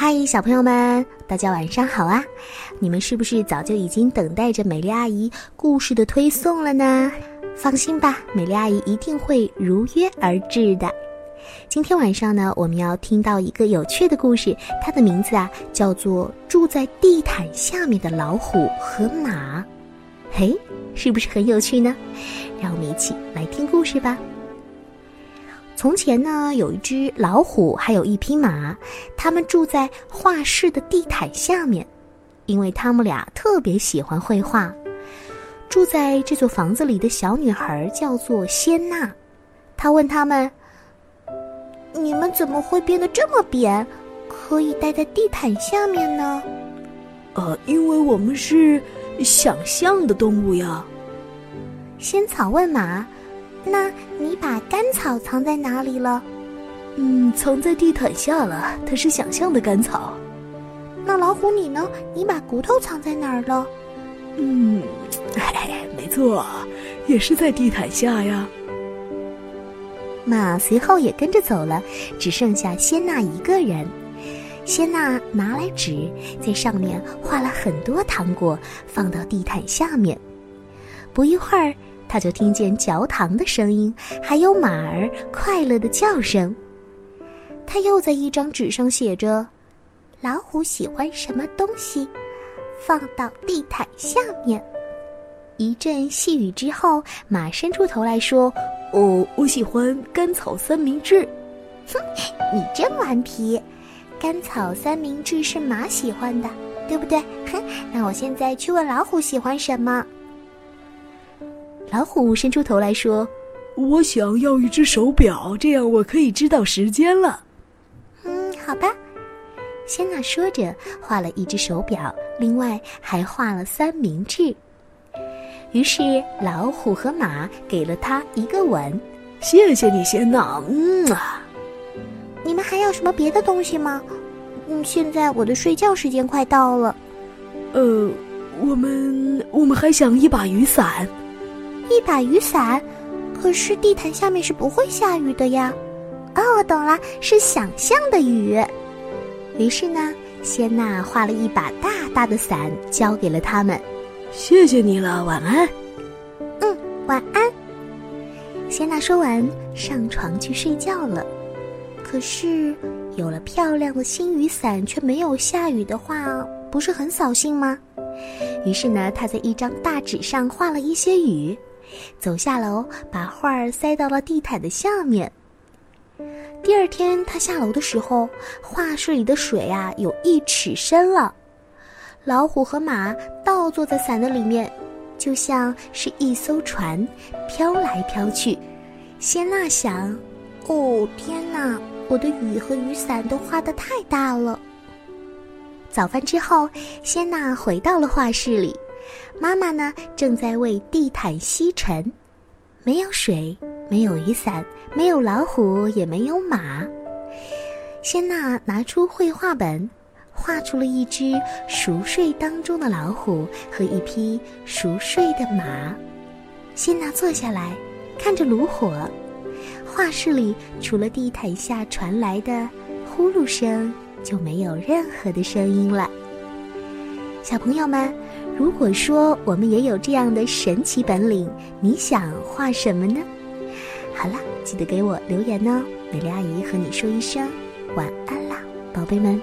嗨，小朋友们，大家晚上好啊！你们是不是早就已经等待着美丽阿姨故事的推送了呢？放心吧，美丽阿姨一定会如约而至的。今天晚上呢，我们要听到一个有趣的故事，它的名字啊叫做《住在地毯下面的老虎和马》。嘿，是不是很有趣呢？让我们一起来听故事吧。从前呢，有一只老虎，还有一匹马，他们住在画室的地毯下面，因为他们俩特别喜欢绘画。住在这座房子里的小女孩叫做仙娜，她问他们：“你们怎么会变得这么扁，可以待在地毯下面呢？”“呃，因为我们是想象的动物呀。”仙草问马。那你把甘草藏在哪里了？嗯，藏在地毯下了。它是想象的甘草。那老虎你呢？你把骨头藏在哪儿了？嗯，哎，没错，也是在地毯下呀。马随后也跟着走了，只剩下仙娜一个人。仙娜拿来纸，在上面画了很多糖果，放到地毯下面。不一会儿。他就听见嚼糖的声音，还有马儿快乐的叫声。他又在一张纸上写着：“老虎喜欢什么东西，放到地毯下面。”一阵细雨之后，马伸出头来说：“哦，我喜欢甘草三明治。”哼，你真顽皮！甘草三明治是马喜欢的，对不对？哼，那我现在去问老虎喜欢什么。老虎伸出头来说：“我想要一只手表，这样我可以知道时间了。”嗯，好吧。仙娜说着，画了一只手表，另外还画了三明治。于是老虎和马给了他一个吻。谢谢你，仙娜。嗯啊。你们还要什么别的东西吗？嗯，现在我的睡觉时间快到了。呃，我们我们还想一把雨伞。一把雨伞，可是地毯下面是不会下雨的呀。哦，我懂了，是想象的雨。于是呢，仙娜画了一把大大的伞，交给了他们。谢谢你了，晚安。嗯，晚安。仙娜说完，上床去睡觉了。可是，有了漂亮的新雨伞，却没有下雨的话，不是很扫兴吗？于是呢，她在一张大纸上画了一些雨。走下楼，把画儿塞到了地毯的下面。第二天，他下楼的时候，画室里的水啊有一尺深了。老虎和马倒坐在伞的里面，就像是一艘船，飘来飘去。仙娜想：“哦，天哪，我的雨和雨伞都画的太大了。”早饭之后，仙娜回到了画室里。妈妈呢，正在为地毯吸尘，没有水，没有雨伞，没有老虎，也没有马。仙娜拿出绘画本，画出了一只熟睡当中的老虎和一匹熟睡的马。仙娜坐下来，看着炉火，画室里除了地毯下传来的呼噜声，就没有任何的声音了。小朋友们。如果说我们也有这样的神奇本领，你想画什么呢？好了，记得给我留言哦，美丽阿姨和你说一声晚安啦，宝贝们。